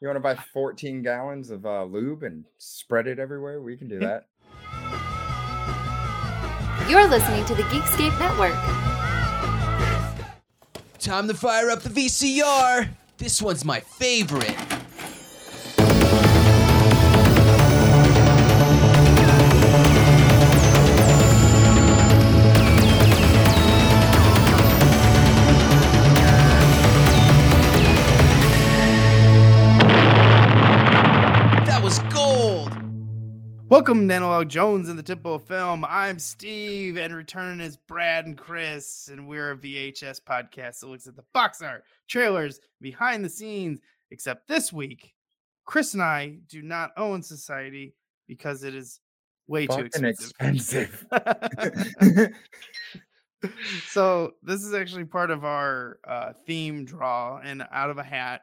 You want to buy 14 gallons of uh, lube and spread it everywhere? We can do that. You're listening to the Geekscape Network. Time to fire up the VCR. This one's my favorite. Welcome to Analog Jones in the Temple of Film. I'm Steve, and returning is Brad and Chris, and we're a VHS podcast that looks at the box art, trailers, behind the scenes. Except this week, Chris and I do not own Society because it is way too expensive. expensive. so this is actually part of our uh, theme draw, and out of a hat,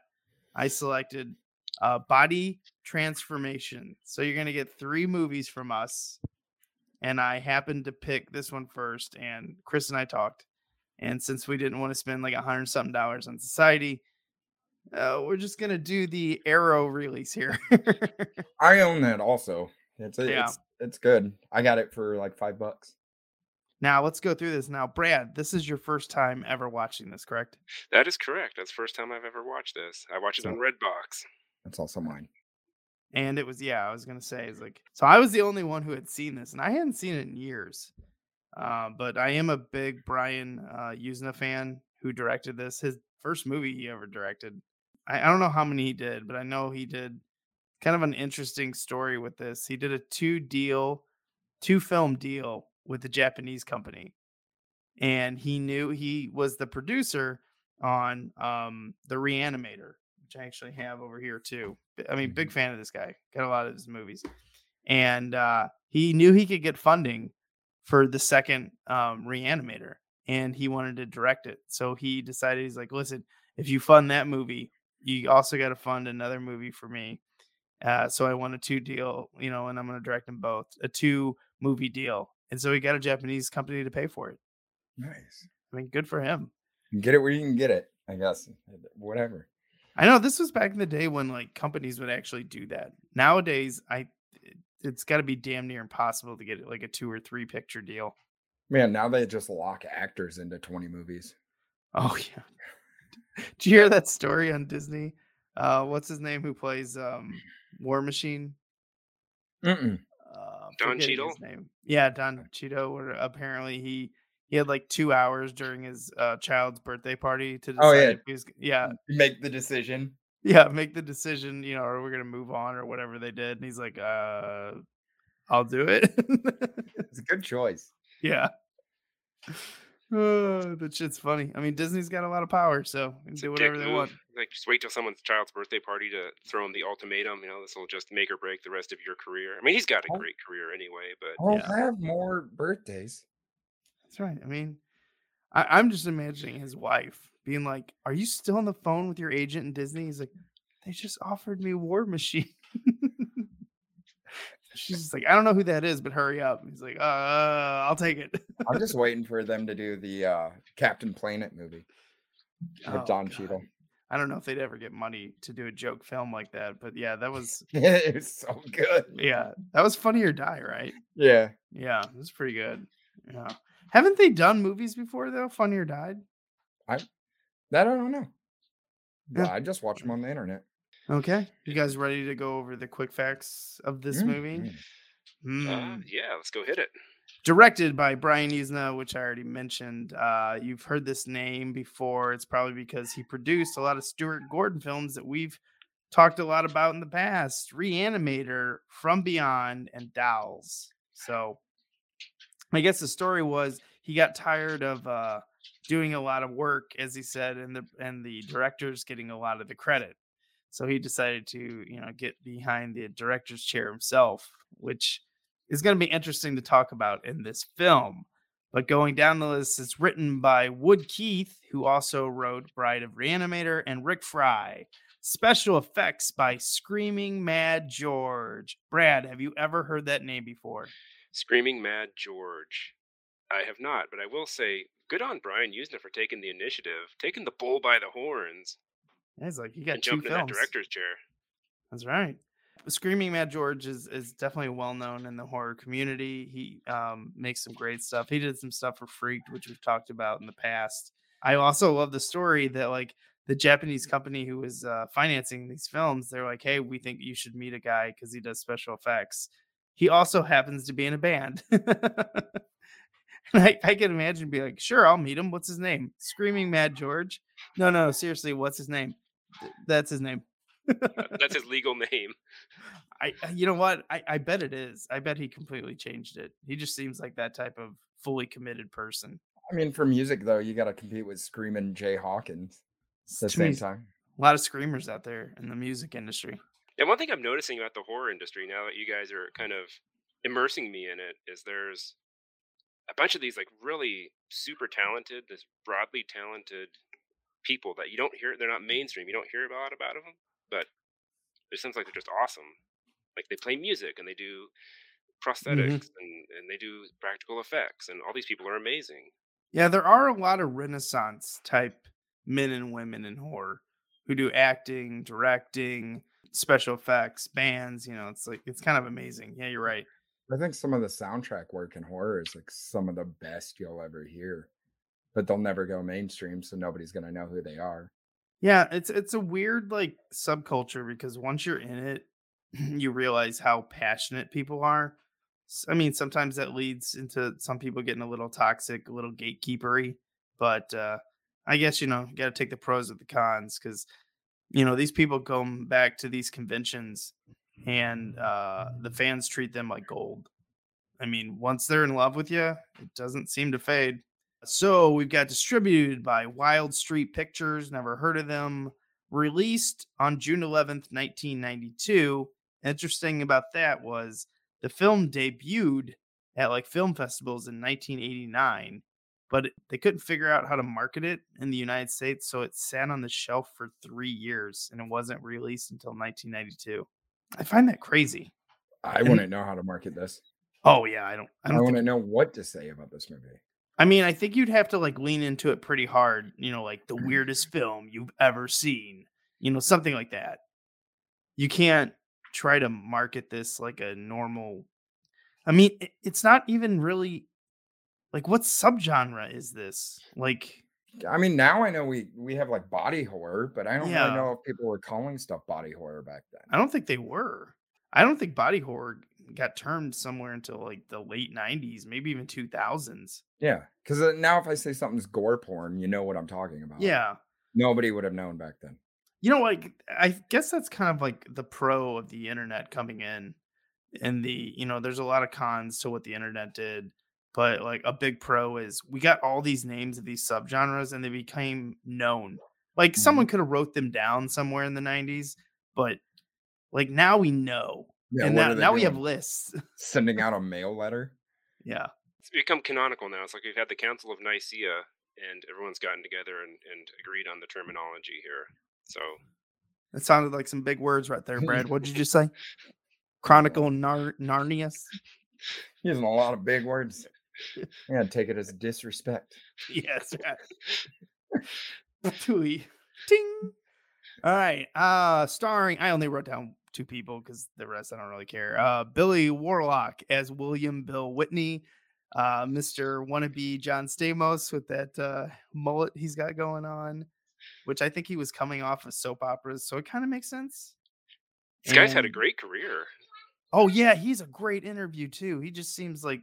I selected uh, body transformation. So you're gonna get three movies from us, and I happened to pick this one first. And Chris and I talked, and since we didn't want to spend like a hundred something dollars on Society, uh, we're just gonna do the Arrow release here. I own that also. It's, Yeah. it's it's good. I got it for like five bucks. now let's go through this. Now, Brad, this is your first time ever watching this, correct? That is correct. That's the first time I've ever watched this. I watched it on So- Redbox. That's also mine. And it was, yeah, I was gonna say, it's like, so I was the only one who had seen this, and I hadn't seen it in years. Uh, but I am a big Brian uh, Yuzna fan who directed this. His first movie he ever directed. I, I don't know how many he did, but I know he did kind of an interesting story with this. He did a two deal, two film deal with the Japanese company, and he knew he was the producer on um, the Reanimator, which I actually have over here too. I mean, big fan of this guy. Got a lot of his movies, and uh, he knew he could get funding for the second um, Reanimator, and he wanted to direct it. So he decided he's like, listen, if you fund that movie, you also got to fund another movie for me. Uh, so I want a two deal, you know, and I'm going to direct them both, a two movie deal. And so he got a Japanese company to pay for it. Nice. I mean, good for him. Get it where you can get it. I guess. Whatever. I know this was back in the day when like companies would actually do that. Nowadays, I it- it's got to be damn near impossible to get like a two or three picture deal. Man, now they just lock actors into 20 movies. Oh yeah. Did you hear that story on Disney? Uh, what's his name who plays um War Machine? Mm-mm. Uh, Don forgetting Cheadle? name. Yeah, Don Cheeto. Where apparently he he had like two hours during his uh, child's birthday party to decide Oh, yeah. if he was yeah Make the decision. yeah make the decision you know are we gonna move on or whatever they did and he's like uh I'll do it It's a good choice. yeah. Uh, that shit's funny. I mean, Disney's got a lot of power, so they can do whatever they want. Like, just wait till someone's child's birthday party to throw him the ultimatum. You know, this will just make or break the rest of your career. I mean, he's got a Oh. great career anyway, but I'll Yeah. have more birthdays. That's right. I mean, I, I'm just imagining his wife being like, "Are you still on the phone with your agent in Disney?" He's like, "They just offered me War Machine." She's just like, "I don't know who that is, but hurry up." He's like, "Uh, I'll take it." I'm just waiting for them to do the uh, Captain Planet movie with Oh, Don God. Cheadle. I don't know if they'd ever get money to do a joke film like that, but yeah, that was it was so good. yeah, that was Funny or Die, right? Yeah. Yeah, it was pretty good. Yeah, haven't they done movies before though? Funny or Died? I that I don't know. Yeah. Yeah, I just watch them on the internet. Okay, you guys ready to go over the quick facts of this Mm, movie? mm. Hmm. uh, yeah, let's go hit it. directed by Brian Yuzna, which I already mentioned. Uh, you've heard this name before. It's probably because he produced a lot of Stuart Gordon films that we've talked a lot about in the past Reanimator, From Beyond, and Dolls. So I guess the story was he got tired of uh, doing a lot of work, as he said, and the and the directors getting a lot of the credit. So he decided to, you know, get behind the director's chair himself, which is going to be interesting to talk about in this film. But going down the list, it's written by Woody Keith, who also wrote Bride of Reanimator, and Rick Fry. Special effects by Screaming Mad George. Brad, have you ever heard that name before? Screaming Mad George. I have not, but I will say, good on Brian Yuzna for taking the initiative, taking the bull by the horns, It's like you got and two jumping in that director's chair. That's right. Screaming Mad George is is definitely well known in the horror community. He um, makes some great stuff. He did some stuff for Freaked, which we've talked about in the past. I also love the story that like the Japanese company who was uh, financing these films, they're like, "Hey, we think you should meet a guy because he does special effects." He also happens to be in a band. And I, I can imagine be like, sure, I'll meet him. What's his name? Screaming Mad George. No, no, seriously, what's his name? That's his name. Uh, that's his legal name. I, I- you know what? I, I bet it is. I bet he completely changed it. He just seems like that type of fully committed person. I mean, for music though, you got to compete with Screaming Jay Hawkins at the same time. A lot of screamers out there in the music industry. And one thing I'm noticing about the horror industry now that you guys are kind of immersing me in it is there's a bunch of these like really super talented, this broadly talented people that you don't hear. They're not mainstream. You don't hear a lot about them, but it seems like they're just awesome. Like they play music and they do mm-hmm. prosthetics and, and they do practical effects, and all these people are amazing. Yeah, there are a lot of Renaissance type men and women in horror who do acting, directing, special effects, bands. You know, it's like it's kind of amazing. Yeah, you're right. I think some of the soundtrack work in horror is like some of the best you'll ever hear, but they'll never go mainstream, so nobody's gonna know who they are. Yeah, it's it's a weird like subculture because once you're in it, you realize how passionate people are. I mean, sometimes that leads into some people getting a little toxic, a little gatekeepery, but uh I guess you know, you got to take the pros with the cons cuz you know, these people come back to these conventions and uh the fans treat them like gold. I mean, once they're in love with you, it doesn't seem to fade. So we've got distributed by Wild Street Pictures, never heard of them, released on June 11th, 1992. Interesting about that was the film debuted at like film festivals in 1989, but they couldn't figure out how to market it in the United States, so it sat on the shelf for 3 years and it wasn't released until 1992. I find that crazy. I And- wouldn't know how to market this. Oh yeah, I don't I I, don't think wouldn't know what to say about this movie. I mean, I think you'd have to like lean into it pretty hard, you know, like the weirdest film you've ever seen, you know, something like that. You can't try to market this like a normal. I mean, it's not even really like what subgenre is this? Like, I mean, now I know we we have like body horror, but I don't Yeah. really know if people were calling stuff body horror back then. I don't think they were. I don't think body horror got termed somewhere until like the late 90s, maybe even 2000s. Yeah, because uh, now if I say something's gore porn, you know what I'm talking about. Yeah. nobody would have known back then. You know, like I guess that's kind of like the pro of the internet coming in, and the you know, there's a lot of cons to what the internet did, but like a big pro is we got all these names of these subgenres, and they became known. Like someone mm-hmm. could have wrote them down somewhere in the '90s, but like now we know, Yeah, and what now, are now we have lists. Sending out a mail letter. yeah, It's become canonical now. It's like we've had the Council of Nicaea, and everyone's gotten together and, and agreed on the terminology here. So that sounded like some big words right there, Brad. What did you just say? Chronicle Nar- Narnius. Using a lot of big words. Yeah, take it as disrespect. Yes, right. Tui. Ting. All right. Uh starring I only wrote down two people because the rest I don't really care. Uh Billy Warlock as William Bill Whitney. Uh Mr. Wannabe John Stamos with that uh mullet he's got going on, which I think he was coming off of soap operas, so it kind of makes sense. this guy's had a great career. Oh yeah, he's a great interview too. He just seems like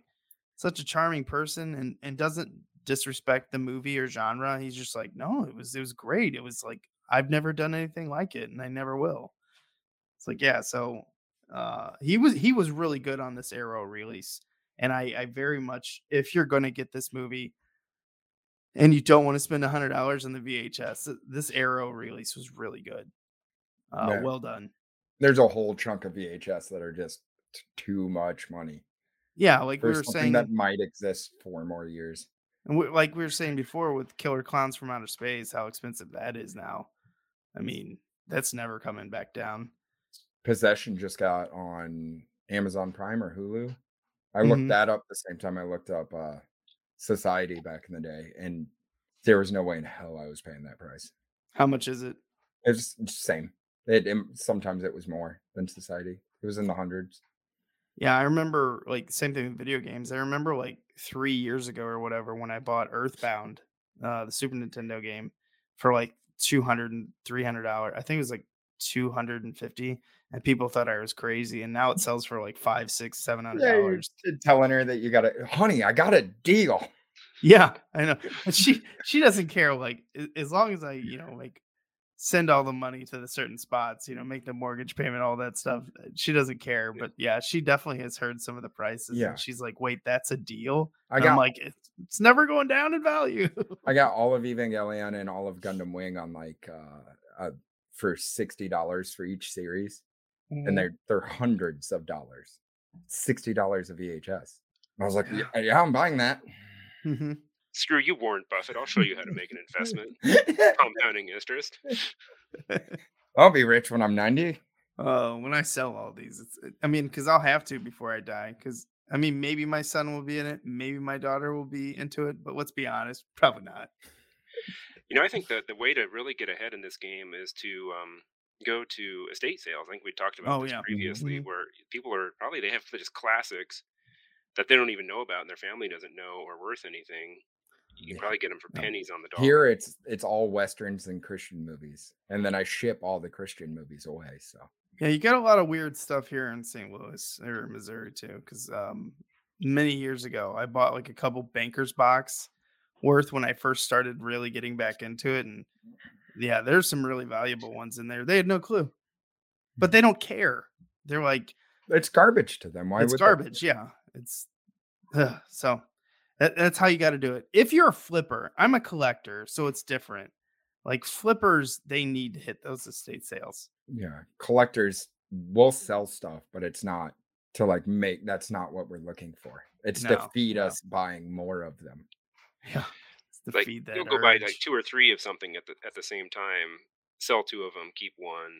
such a charming person and and doesn't disrespect the movie or genre. He's just like, no, it was it was great. It was like I've never done anything like it and I never will. It's like, yeah, so uh he was he was really good on this Arrow release. And I I very much if you're going to get this movie and you don't want to spend a hundred dollars on the VHS, this Arrow release was really good. Uh, Yeah. well done. There's a whole chunk of VHS that are just t- too much money Yeah, like we were saying, that might exist for more years. And we, like we were saying before with Killer Clowns from Outer Space, how expensive that is now. I mean, that's never coming back down. Possession just got on Amazon Prime or Hulu. I looked Mhm. that up the same time I looked up uh Society back in the day, and there was no way in hell I was paying that price. How much is it? It's the same. It, it sometimes it was more than society. It was in the hundreds. Yeah, I remember like same thing with video games. I remember like three years ago or whatever when I bought Earthbound, uh, the Super Nintendo game, for like 200 and 300 dollars. I think it was like 250 and people thought I was crazy. And now it sells for like five, six, seven hundred. Yeah, telling her that you got a honey, I got a deal. Yeah, I know. She she doesn't care. Like as long as I, you know, like send all the money to the certain spots, you know, make the mortgage payment, all that stuff. uh, She doesn't care. But yeah, she definitely has heard some of the prices. Yeah. And she's like, wait, that's a deal. I got, I'm like, it's, it's never going down in value. I got all of Evangelion and all of Gundam Wing on like uh, uh for sixty dollars for each series, Mm-hmm. and they're they're hundreds of dollars. Sixty dollars of VHS. I was like, yeah, yeah, I'm buying that. Mhm. Screw you, Warren Buffett. I'll show you how to make an investment. Compounding interest. I'll be rich when I'm ninety. Oh, when I sell all these, it's, I mean, because I'll have to before I die. Because I mean, maybe my son will be in it, maybe my daughter will be into it, but let's be honest, probably not. You know, I think that the way to really get ahead in this game is to um, go to estate sales. I think we talked about Oh, this yeah. previously, Mhm. where people are probably they have just classics that they don't even know about and their family doesn't know or worth anything. You can Yeah. probably get them for Yeah. pennies on the dollar. Here it's it's all westerns and Christian movies, and then I ship all the Christian movies away. So Yeah, you got a lot of weird stuff here in St. Louis or Missouri too. Because um, many years ago, I bought like a couple bankers box worth when I first started really getting back into it, and yeah, there's some really valuable ones in there. They had no clue, but they don't care. They're like, it's garbage to them. Why it's would they? garbage. Yeah, it's ugh, so that, that's how you got to do it. If you're a flipper, I'm a collector, so it's different. Like flippers, they need to hit those estate sales. Yeah, collectors will sell stuff, but it's not to like make. That's not what we're looking for. It's to feed no. us buying more of them. Yeah, it's to like feed that. you'll go buy like two or three of something at the at the same time. Sell two of them, keep one.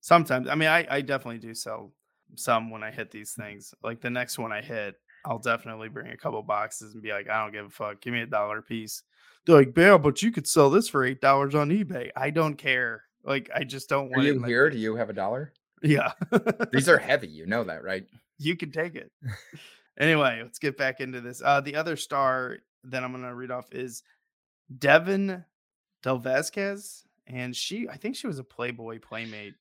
Sometimes, I mean, I, I definitely do sell some when I hit these things. Like the next one I hit, I'll definitely bring a couple boxes and be like, I don't give a fuck. Give me a dollar piece. They're like, yeah, but you could sell this for eight dollars on eBay. I don't care. Like, I just don't Are want. it you in here? face. Do you have a dollar? Yeah. These are heavy. You know that, right? you can take it. anyway, let's get back into this. Uh, the other star that I'm gonna read off is Devin DeVasquez, and she, I think she was a Playboy playmate.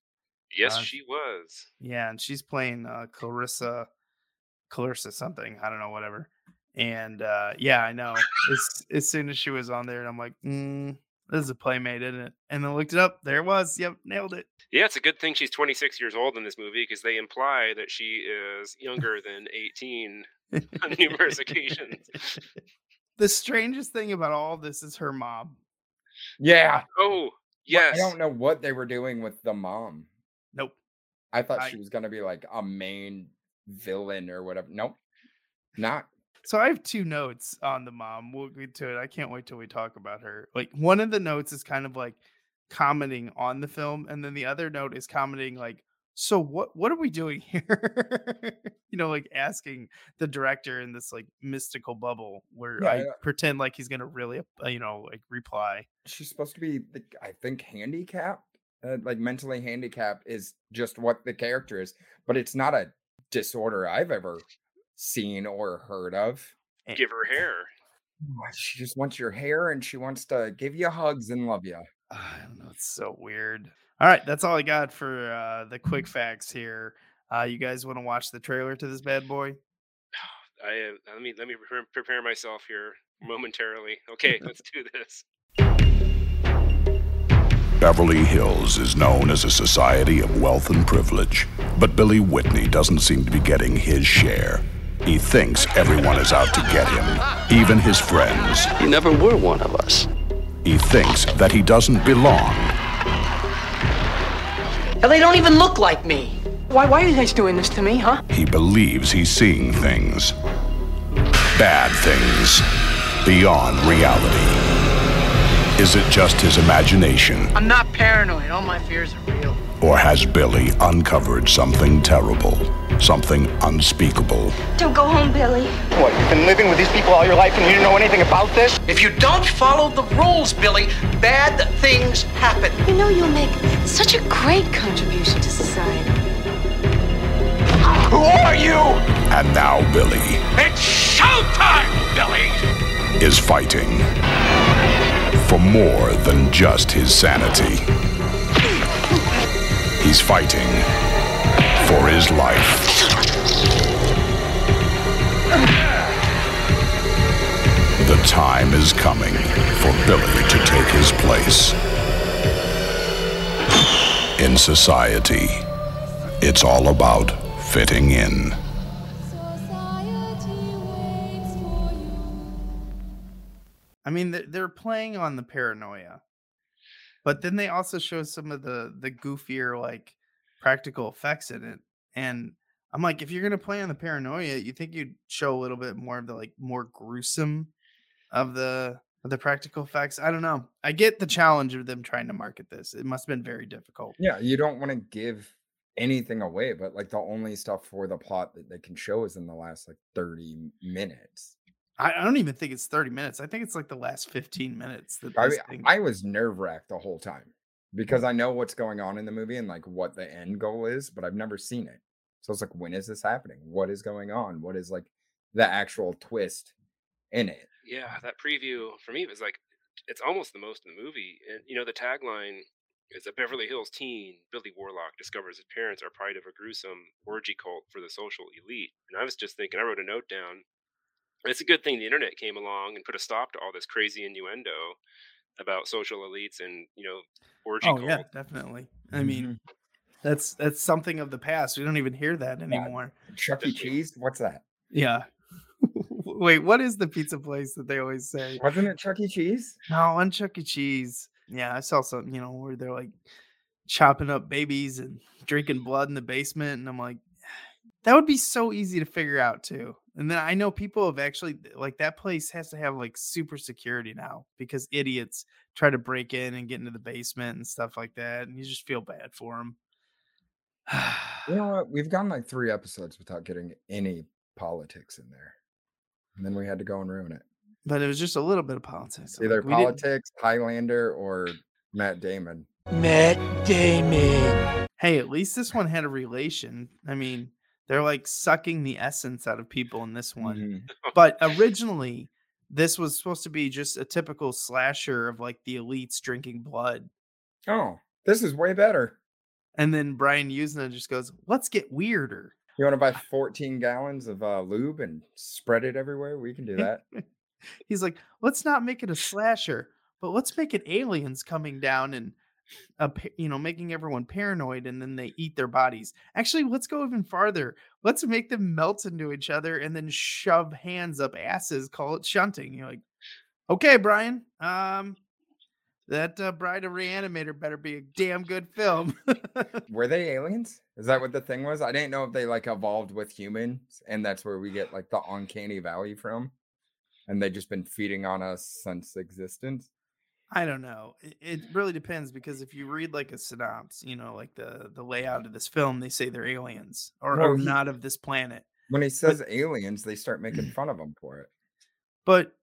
Yes, Uh, she was. Yeah, and she's playing uh, Clarissa, Clarissa something. I don't know, whatever. And uh, yeah, I know. as as soon as she was on there, and I'm like, mm, this is a playmate, isn't it? And then looked it up. There it was. Yep, nailed it. Yeah, it's a good thing she's 26 years old in this movie because they imply that she is younger than 18 on numerous occasions. The strangest thing about all of this is her mom. Yeah. Oh, yes. I don't know what they were doing with the mom. Nope. I thought I- she was gonna be like a main villain or whatever. Nope. Not. So I have two notes on the mom. We'll get to it. I can't wait till we talk about her. Like one of the notes is kind of like commenting on the film, and then the other note is commenting like, "So what? What are we doing here?" you know, like asking the director in this like mystical bubble where Yeah, I yeah. pretend like he's gonna really, uh, you know, like reply. She's supposed to be, like, I think, handicapped. Uh, like mentally handicapped is just what the character is, but it's not a disorder I've ever seen or heard of. Give her hair. She just wants your hair and she wants to give you hugs and love you. I don't know. It's so weird. All right, that's all I got for uh, the quick facts here. Uh, you guys want to watch the trailer to this bad boy? I uh, let me let me pre- prepare myself here momentarily. Okay, let's do this. Beverly Hills is known as a society of wealth and privilege, but Billy Whitney doesn't seem to be getting his share. He thinks everyone is out to get him, even his friends. You never were one of us. He thinks that he doesn't belong. Hell, they don't even look like me. Why, why are you guys doing this to me, huh? He believes he's seeing things. Bad things. Beyond reality. Is it just his imagination? I'm not paranoid. All my fears are real. Or has Billy uncovered something terrible? something unspeakable. Don't go home, Billy. What, you've been living with these people all your life and you didn't know anything about this? If you don't follow the rules, Billy, bad things happen. You know you'll make such a great contribution to society. Who are you? And now Billy It's showtime, Billy! is fighting for more than just his sanity. He's fighting for his life. The time is coming for Billy to take his place. In society, it's all about fitting in. I mean, they're, playing on the paranoia, but then they also show some of the the goofier like practical effects in it. And I'm like, if you're gonna play on the paranoia, you think you'd show a little bit more of the like more gruesome of the of the practical effects. I don't know. I get the challenge of them trying to market this. It must have been very difficult. Yeah, you don't want to give anything away, but like the only stuff for the plot that they can show is in the last like 30 minutes. I, I don't even think it's 30 minutes. I think it's like the last 15 minutes that I mean, thing. I was nerve wracked the whole time because I know what's going on in the movie and like what the end goal is, but I've never seen it. So it's like, when is this happening? What is going on? What is like the actual twist in it? Yeah, that preview for me was like it's almost the most in the movie. And you know, the tagline is a Beverly Hills teen, Billy Warlock discovers his parents are part of a gruesome orgy cult for the social elite. And I was just thinking, I wrote a note down. It's a good thing the internet came along and put a stop to all this crazy innuendo about social elites and you know orgy oh cult. yeah, definitely. I mean, mm-hmm. that's that's something of the past. We don't even hear that anymore. Chuck E. Cheese? What's that? Yeah. Wait, what is the pizza place that they always say? Wasn't it Chuck E. Cheese? No, on Chuck E. Cheese. Yeah, I saw something, you know, where they're like chopping up babies and drinking blood in the basement. And I'm like, that would be so easy to figure out too. And then I know people have actually like that place has to have like super security now because idiots try to break in and get into the basement and stuff like that. And you just feel bad for them. You know what? We've gone like three episodes without getting any politics in there. And then we had to go and ruin it. but it was just a little bit of politics. Either Like, politics, Highlander, or Matt Damon. Matt Damon. hey, at least this one had a relation. I mean, they're like sucking the essence out of people in this one. Mhm. But originally, this was supposed to be just a typical slasher of like the elites drinking blood. Oh, this is way better. And then Brian Yuzna just goes, let's get weirder. You want to buy 14 gallons of uh, lube and spread it everywhere? We can do that. He's like, let's not make it a slasher, but let's make it aliens coming down and pa- you know making everyone paranoid and then they eat their bodies actually let's go even farther let's make them melt into each other and then shove hands up asses call it shunting you're like okay brian um that uh, bride of reanimator better be a damn good film Were they aliens? Is that what the thing was? I didn't know if they like evolved with humans and that's where we get like the uncanny valley from. And they've just been feeding on us since existence. I don't know. It, it really depends because if you read like a synopsis, you know, like the the layout of this film, they say they're aliens or, Well, or he- not of this planet. When he says aliens, they start making fun of him for it. But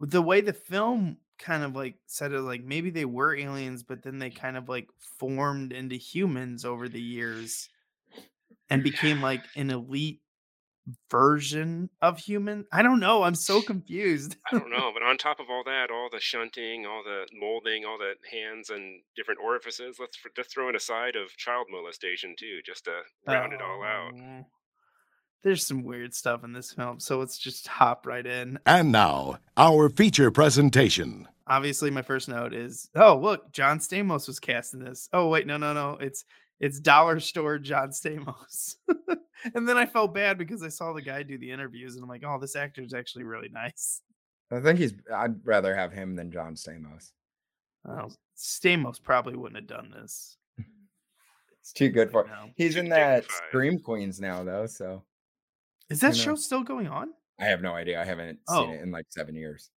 the way the film kind of like said it, like maybe they were aliens, but then they kind of like formed into humans over the years and became like an elite version of human. I don't know. I'm so confused. I don't know, but on top of all that, all the shunting, all the molding, all the hands and different orifices, let's f- just throw in a side of child molestation too, just to round it all out. Oh, There's some weird stuff in this film, so let's just hop right in. And now, our feature presentation. Obviously, my first note is, oh look, John Stamos was cast in this. Oh wait, no, no, no, it's it's Dollar Store John Stamos. and then I felt bad because I saw the guy do the interviews, and I'm like, oh, this actor is actually really nice. I think he's, I'd rather have him than John Stamos. Oh, Stamos probably wouldn't have done this. It's too good for No. He's in that dignified. Scream Queens now, though. So Is that Who show knows? still going on? I have no idea. I haven't Oh. seen it oh. in like seven years.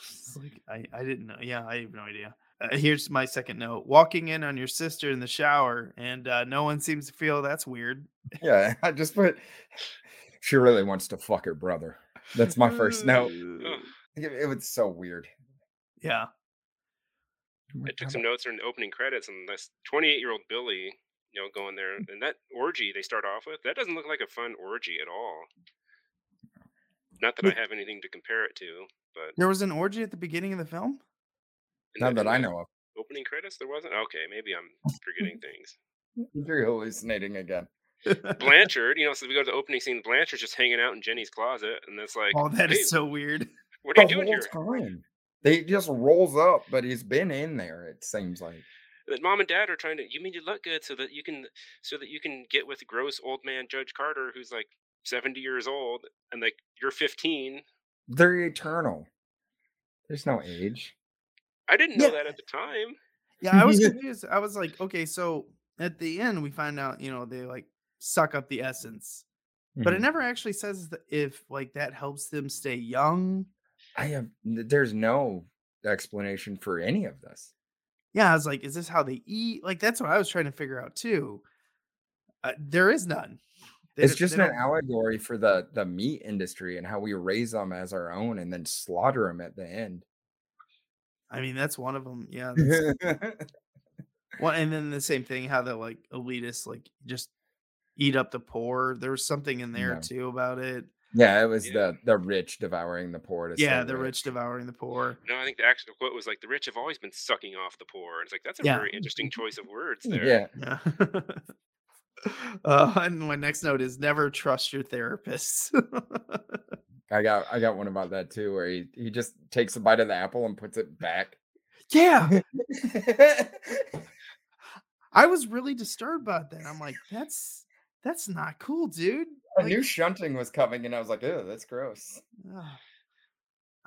It's like I, I didn't know. Yeah, I have no idea. Uh, here's my second note: walking in on your sister in the shower, and uh, no one seems to feel that's weird. Yeah, I just put. She really wants to fuck her brother. That's my first note. It, it was so weird. Yeah, I took some notes in the opening credits, and this 28 year old Billy, you know, going there, and that orgy they start off with, that doesn't look like a fun orgy at all. Not that I have anything to compare it to, but there was an orgy at the beginning of the film. In Not the- that I know of. Opening credits, there wasn't. Okay, maybe I'm forgetting things. You're hallucinating again. Blanchard, you know, so we go to the opening scene. Blanchard's just hanging out in Jenny's closet, and that's like, oh, that hey, is so weird. what are The you doing whole here? time. They just rolls up, but he's been in there. It seems like. that mom and dad are trying to you mean you look good so that you can so that you can get with gross old man judge carter who's like 70 years old and like you're 15 They're eternal. There's no age. I didn't know Yeah. that at the time Yeah, I was confused. I was like, okay, so at the end we find out, you know, they like suck up the essence, but it Mhm. never actually says that if like that helps them stay young. I have. There's no explanation for any of this. Yeah, I was like, is this how they eat? Like that's what I was trying to figure out too. Uh, there is none. They it's just an don't- allegory for the the meat industry and how we raise them as our own and then slaughter them at the end. I mean, that's one of them. Yeah. Well, and then the same thing, how the like elitists like just eat up the poor. There was something in there Yeah. too about it. yeah, it was Yeah. the the rich devouring the poor. To Yeah, the rich devouring the poor. no i think the actual quote was like the rich have always been sucking off the poor and it's like that's a Yeah. very interesting choice of words there Yeah, Yeah. uh, and my next note is never trust your therapist. I got I got one about that too, where he he just takes a bite of the apple and puts it back. yeah. I was really disturbed about that. I'm like, that's that's not cool, dude. I Like, knew shunting was coming, and I was like, "Oh, that's gross."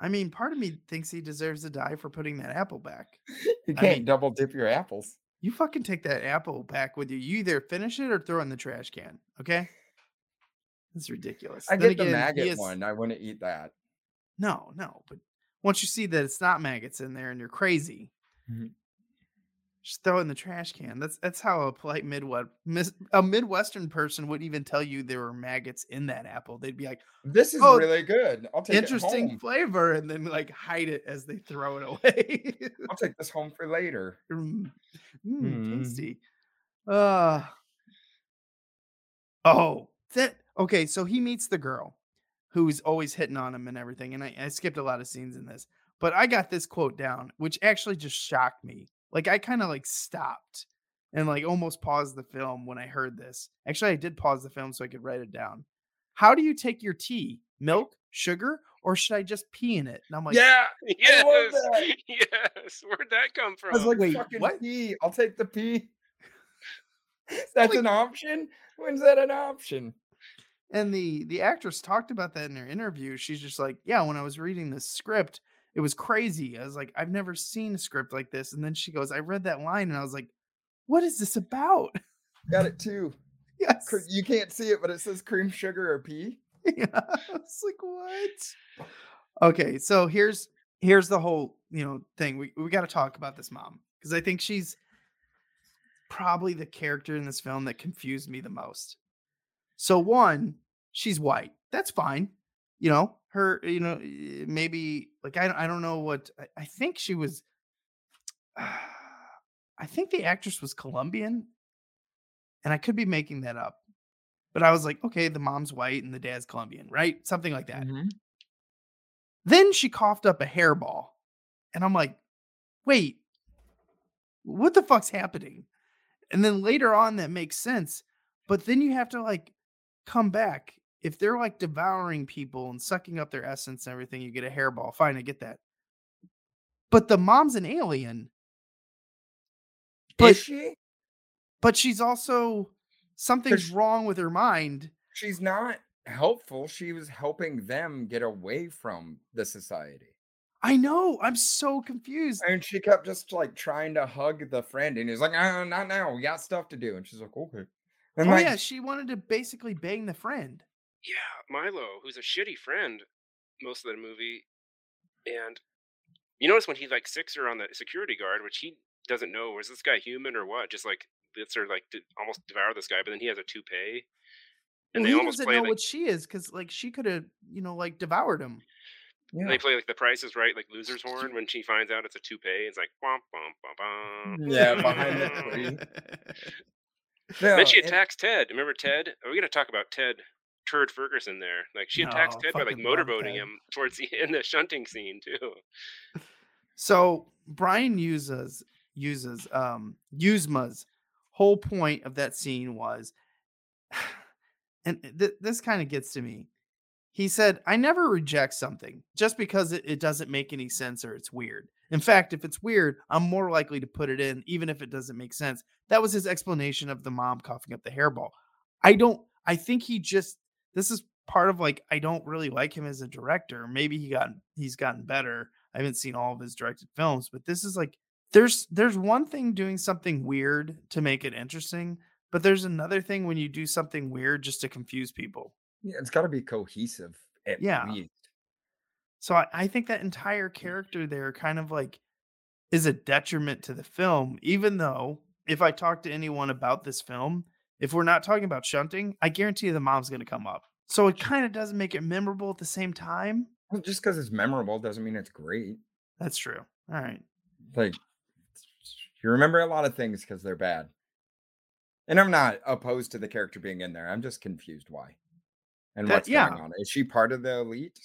I mean, part of me thinks he deserves to die for putting that apple back. You can't mean- double dip your apples. You fucking take that apple back with you. You either finish it or throw it in the trash can. Okay. That's ridiculous. I Then get the again, he maggot is- one. I wouldn't eat that. No, no. But once you see that it's not maggots in there and you're crazy, Mhm. just throw it in the trash can. That's that's how a polite Midwest a Midwestern person would even tell you there were maggots in that apple. They'd be like, This is Oh, really good. I'll take interesting flavor, and then like hide it as they throw it away. I'll take this home for later. Mm, mm, Mm. tasty. Uh oh, that okay. So he meets the girl who's always hitting on him and everything. And I, I skipped a lot of scenes in this, but I got this quote down, which actually just shocked me. Like I kind of like stopped and like almost paused the film when I heard this. Actually, I did pause the film so I could write it down. How do you take your tea? Milk, sugar, or should I just pee in it? And I'm like, yeah, yes that. yes where'd that come from? I was like, wait, Fucking what? Pee. I'll take the pee. That's Like- an option. When's that an option? And the the actress talked about that in her interview. She's just like, yeah, when I was reading the script, it was crazy. I was like, I've never seen a script like this. And then she goes, I read that line and I was like, what is this about? Got it too. yes. You can't see it, but it says cream sugar or pea. yeah. I was like, what? Okay, so here's here's the whole you know thing. We we got to talk about this mom because I think she's probably the character in this film that confused me the most. So one, she's white. That's fine. You know, her, you know, eh, maybe like I, don't- I don't know what I, I think she was I think the actress was Colombian. And I could be making that up. But I was like, okay, the mom's white and the dad's Colombian, right? Something like that. Mhm. Then she coughed up a hairball. And I'm like, wait, what the fuck's happening? And then later on, that makes sense. But then you have to like come back. If they're like devouring people and sucking up their essence and everything, you get a hairball. Fine, I get that. But the mom's an alien. But Is she? but she's also something's wrong with her mind. She's not helpful. She was helping them get away from the society. I know. I'm so confused. And she kept just like trying to hug the friend, and he's like, "Ah, not now. We got stuff to do." And she's like, "Okay." And oh like, yeah, she wanted to basically bang the friend. Yeah milo who's a shitty friend most of the movie and You notice when he like sicks her on the security guard, which he doesn't know, is this guy human or what? Just like lets her like almost devour this guy, but then he has a toupee, and Well, they he doesn't know like what she is because like she could have you know like devoured him. Yeah. they play like the Price is Right, like loser's horn when she finds out it's a toupee. It's like bum bum bum bum. Yeah, behind the tree. then No, she and- attacks Ted. Remember Ted? Are we gonna talk about Ted? Turd Ferguson there. Like she attacks No, Ted by like motorboating him towards the in the shunting scene too. So Brian uses uses um Yuzna's whole point of that scene was, and th- this kind of gets to me. He said, "I never reject something just because it, it doesn't make any sense or it's weird. In fact, if it's weird, I'm more likely to put it in, even if it doesn't make sense." That was his explanation of the mom coughing up the hairball. I don't. I think he just. This is part of like I don't really like him as a director. Maybe he got he's gotten better. I haven't seen all of his directed films, but this is like there's there's one thing doing something weird to make it interesting, but there's another thing when you do something weird just to confuse people. Yeah, it's got to be cohesive at Yeah. least. So I, I think that entire character there kind of like is a detriment to the film, even though if I talk to anyone about this film, if we're not talking about shunting, I guarantee you the mom's gonna come up. So it kind of doesn't make it memorable at the same time. Well, just because it's memorable doesn't mean it's great. That's true. All right. Like you remember a lot of things because they're bad. And I'm not opposed to the character being in there. I'm just confused why. And That- what's yeah. going on? Is she part of the elite?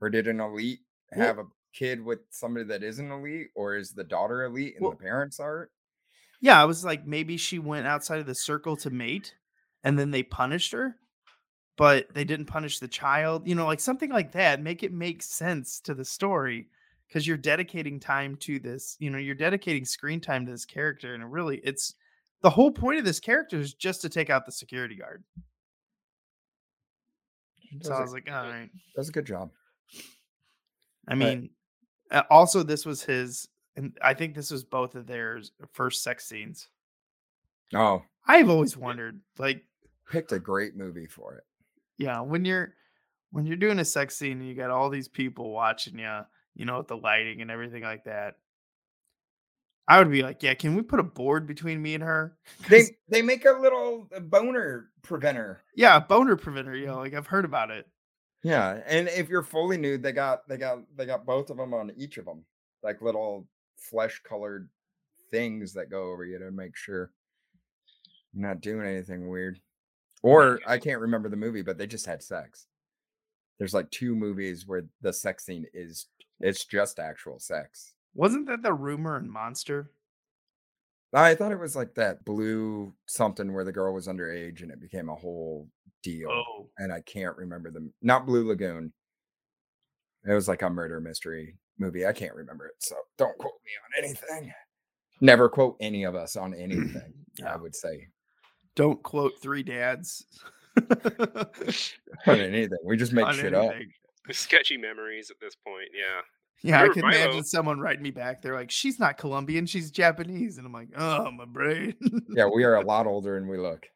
Or did an elite Well- have a kid with somebody that isn't elite? Or is the daughter elite and Well- the parents are? Yeah, I was like, maybe she went outside of the circle to mate and then they punished her, but they didn't punish the child. You know, like something like that. Make it make sense to the story because you're dedicating time to this, you know, you're dedicating screen time to this character. And it really, it's the whole point of this character is just to take out the security guard. So I was like, all right. That's a good job. I mean, uh, also, this was his, and I think this was both of their first sex scenes. Oh, I've always wondered, like, picked a great movie for it. yeah when you're when you're doing a sex scene and you got all these people watching you you know with the lighting and everything like that i would be like yeah can we put a board between me and her? They they make a little uh, boner preventer. yeah boner preventer you know like i've heard about it Yeah, and if you're fully nude, they got they got they got both of them on each of them, like little flesh colored things that go over you to make sure you're not doing anything weird. Or I can't remember the movie, but they just had sex. There's like two movies where the sex scene is it's just actual sex. wasn't that the rumor and monster I thought it was like that blue something where the girl was underage and it became a whole deal. oh and I can't remember them. Not Blue Lagoon. It was like a murder mystery movie. I can't remember it, so don't quote me on anything. Never quote any of us on anything. I would say don't quote three dads on anything. We just make on shit up. anything. Sketchy memories at this point. Yeah. yeah i Remember could Milo? imagine someone writing me back they're like she's not colombian she's japanese and i'm like oh my brain Yeah, we are a lot older than we look.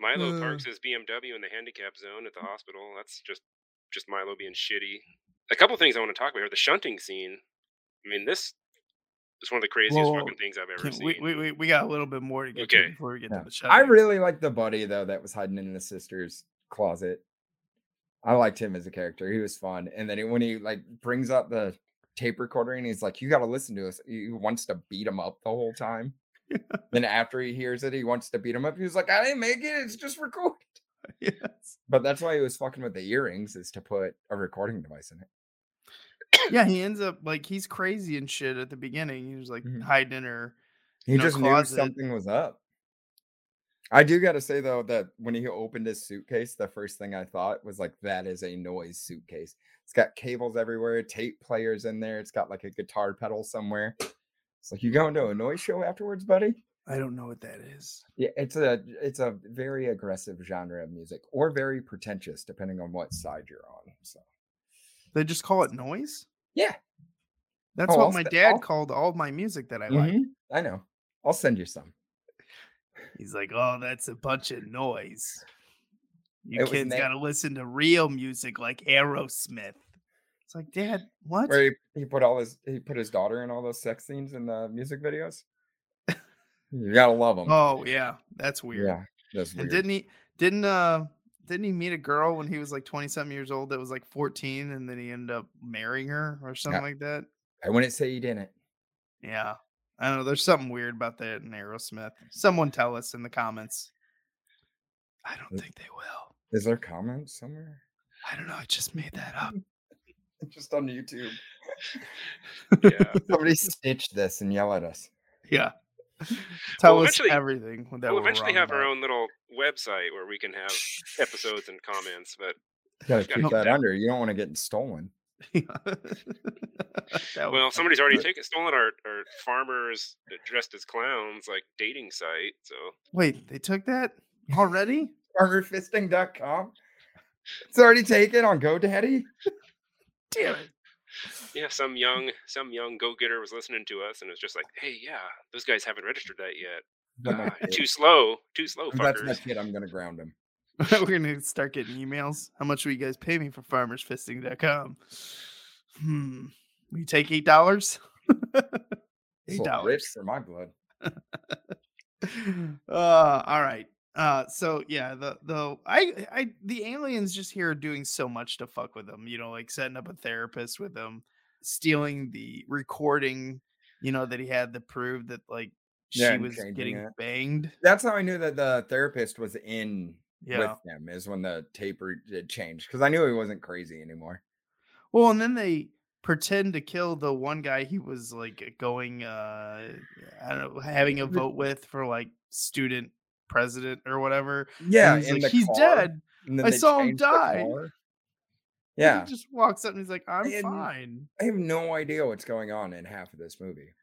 Milo Uh. parks his BMW in the handicap zone at the hospital. That's just just Milo being shitty. A couple of things I want to talk about are the shunting scene. I mean, this is one of the craziest Whoa, fucking things I've ever seen. we, we, we, we got a little bit more to get Okay. to before we get Yeah. to the show. I really like the buddy though that was hiding in the sister's closet. I liked him as a character. He was fun. And then when he like brings up the tape recorder and he's like, "You got to listen to us." He wants to beat him up the whole time. then after he hears it, he wants to beat him up. He was like, "I didn't make it. It's just recorded." yes. But that's why he was fucking with the earrings is to put a recording device in it. Yeah, he ends up like he's crazy and shit at the beginning. He was like Mhm. hiding in her. He just closet. knew something was up. I do got to say though that when he opened his suitcase, the first thing I thought was like, "That is a noise suitcase." It's got cables everywhere, tape players in there. It's got like a guitar pedal somewhere. It's like you going to a noise show afterwards, buddy? I don't know what that is. Yeah, it's a it's a very aggressive genre of music, or very pretentious, depending on what side you're on. So They just call it noise. yeah, That's Oh, what I'll my dad I'll- called all my music that I like. Mhm, I know. I'll send you some. He's like, "Oh, that's a bunch of noise. You It kids got to listen to real music like Aerosmith." It's like, Dad, what? Where he, he put all his he put his daughter in all those sex scenes in the music videos. You gotta love him. Oh yeah, that's weird. yeah, that's weird. And didn't he didn't uh didn't he meet a girl when he was like 20 something years old that was like 14 and then he ended up marrying her or something like that? I wouldn't say he didn't. Yeah. I don't know. There's something weird about that in Aerosmith. Someone tell us in the comments. I don't Is- think they will. Is there comments somewhere? I don't know. I just made that up. Just on YouTube. Yeah. Somebody stitch this and yell at us. Yeah. Tell Well, us eventually- everything that we'll eventually wrong have our own little website where we can have episodes and comments. But You gotta Gotta keep keep that that. under. You don't want to get stolen. Well, somebody's already taken stolen our, our farmers dressed as clowns like dating site. So Wait, they took that already? Farmerfisting.com. It's already taken on GoDaddy. Damn it. Yeah, some young some young go getter was listening to us and it was just like, "Hey, yeah, those guys haven't registered that yet. Kid- too slow, too slow, that's my kid. I'm gonna ground him. We're gonna start getting emails. How much will you guys pay me for farmersfisting.com? Hmm. Will you take eight dollars? Eight dollars. for my blood. uh all right. Uh so yeah, the the I I the aliens just here are doing so much to fuck with them, you know, like setting up a therapist with them, stealing the recording, you know, that he had to prove that like she Yeah, was getting it. banged. That's how I knew that the therapist was in Yeah. with them. Is when the tape re- it changed because I knew he wasn't crazy anymore. Well, and then they pretend to kill the one guy he was like going uh I don't know, having a vote with for like student president or whatever. and Yeah, he's like, he's dead. and I saw him die. car. And Yeah, He just walks up and he's like, I'm And- fine. I have no idea what's going on in half of this movie.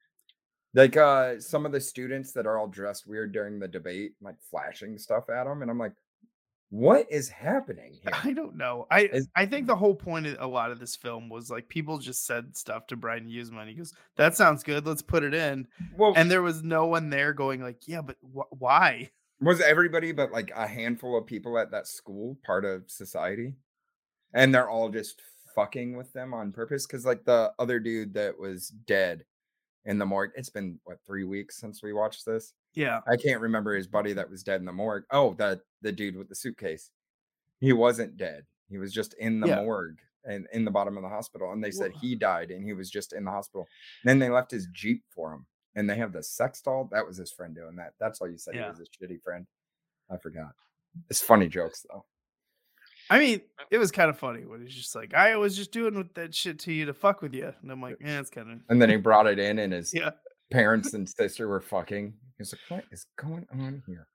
Like uh some of the students that are all dressed weird during the debate, like flashing stuff at them, and I'm like, what is happening here? I don't know. I Is- I think the whole point of a lot of this film was like people just said stuff to Brian Yuzna. He goes, "That sounds good. Let's put it in." Well, And there was no one there going like, "Yeah, but wh- why?" Was everybody but like a handful of people at that school part of society? And they're all just fucking with them on purpose because like the other dude that was dead in the morgue. It's been what three weeks since we watched this. Yeah. I can't remember his buddy that was dead in the morgue. Oh, the the dude with the suitcase. He wasn't dead. He was just in the Yeah. morgue and in the bottom of the hospital. And they said Wha- he died and he was just in the hospital. then they left his Jeep for him. And they have the sex doll. That was his friend doing that. That's all you said. Yeah. He was a shitty friend. I forgot. It's funny jokes though. I mean, uh, it was kind of funny when he's just like, "I was just doing with that shit to you to fuck with you," and I'm like, "Yeah, it's kind of And then he brought it in and his yeah." parents and sister were fucking. He's like, what is going on here?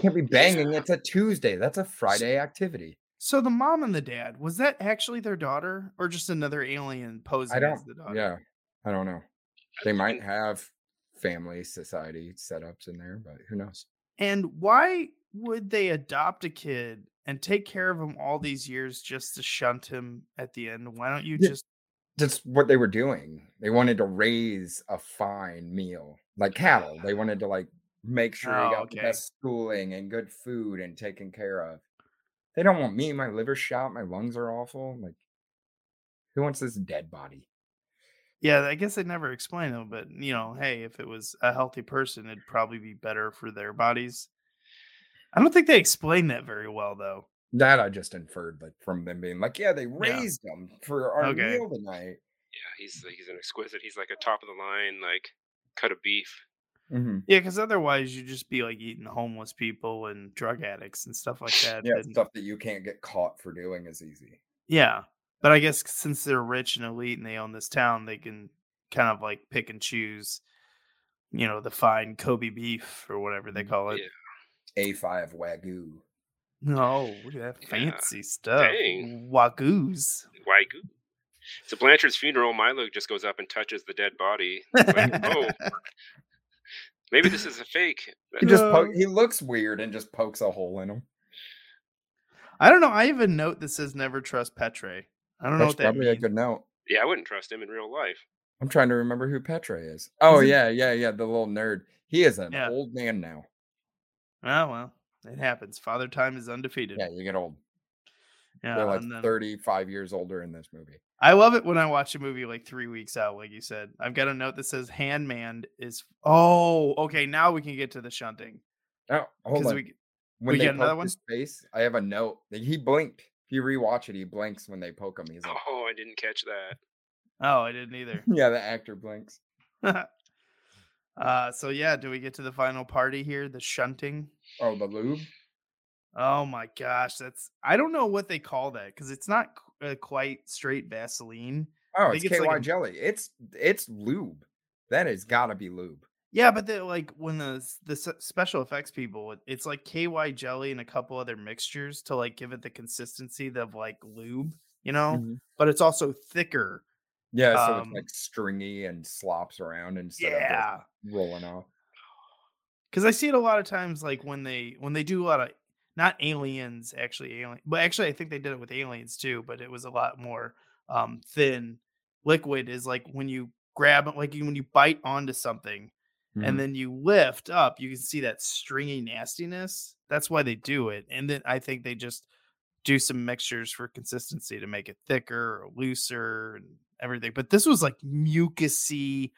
Can't be banging. It's a Tuesday. That's a Friday activity. So the mom and the dad was that actually their daughter or just another alien posing I don't. as the daughter? Yeah, I don't know. They might have family society setups in there, but who knows? And why would they adopt a kid and take care of him all these years just to shunt him at the end? Why don't you just That's what they were doing. They wanted to raise a fine meal, like cattle. They wanted to like make sure Oh, he got the best schooling and good food and taken care of. They don't want me. My liver's shot. My lungs are awful. Like, who wants this dead body? Yeah, I guess they never explain them, but you know, hey, if it was a healthy person, it'd probably be better for their bodies. I don't think they explain that very well though. That I just inferred, like from them being like, yeah, they raised them for our Okay. meal tonight. Yeah, he's he's an exquisite. He's like a top of the line like cut of beef. Mm-hmm. Yeah, because otherwise you'd just be like eating homeless people and drug addicts and stuff like that. Yeah, and- stuff that you can't get caught for doing is easy. Yeah. But I guess since they're rich and elite and they own this town, they can kind of like pick and choose, you know, the fine Kobe beef or whatever they mm, call it. Yeah. A5 Wagyu. No, look at that Yeah. fancy stuff. Dang. Wagoos. Wagyu. So Blanchard's funeral, Milo just goes up and touches the dead body. Like, oh, maybe this is a fake. He just po- he looks weird and just pokes a hole in him. I don't know. I have a note that says never trust Petre. I don't know That's what that probably a good note. Yeah, I wouldn't trust him in real life. I'm trying to remember who Petre is. Oh it- yeah, yeah, yeah. The little nerd. He is an Yeah. old man now. Oh well, it happens. Father time is undefeated. Yeah, you get old. Yeah, They're like and then- 35 years older in this movie. I love it when I watch a movie like three weeks out, like you said. I've got a note that says Handman is. Oh, okay. Now we can get to the shunting Oh, hold because on. we when we they get another poke one? his face, I have a note. that He blinked. If you rewatch it, he blinks when they poke him. He's like, Oh, I didn't catch that. Oh, I didn't either. yeah, the actor blinks. uh, so yeah, do we get to the final party here? The shunting. Oh, the lube. Oh my gosh, that's I don't know what they call that because it's not qu- uh, quite straight Vaseline. Oh, I it's think it's KY like a- jelly. It's it's lube. That has got to be lube. Yeah, but the like when the the special effects people, it's like KY jelly and a couple other mixtures to like give it the consistency of like lube, you know. Mhm. But it's also thicker. Yeah, so Um, it's like stringy and slops around instead Yeah, of just rolling off. because I see it a lot of times, like when they when they do a lot of not aliens actually alien, but actually I think they did it with aliens too. But it was a lot more um thin liquid. Is like when you grab like when you bite onto something Mhm. and then you lift up, you can see that stringy nastiness. That's why they do it. And then I think they just do some mixtures for consistency to make it thicker or looser and everything. But this was like mucusy,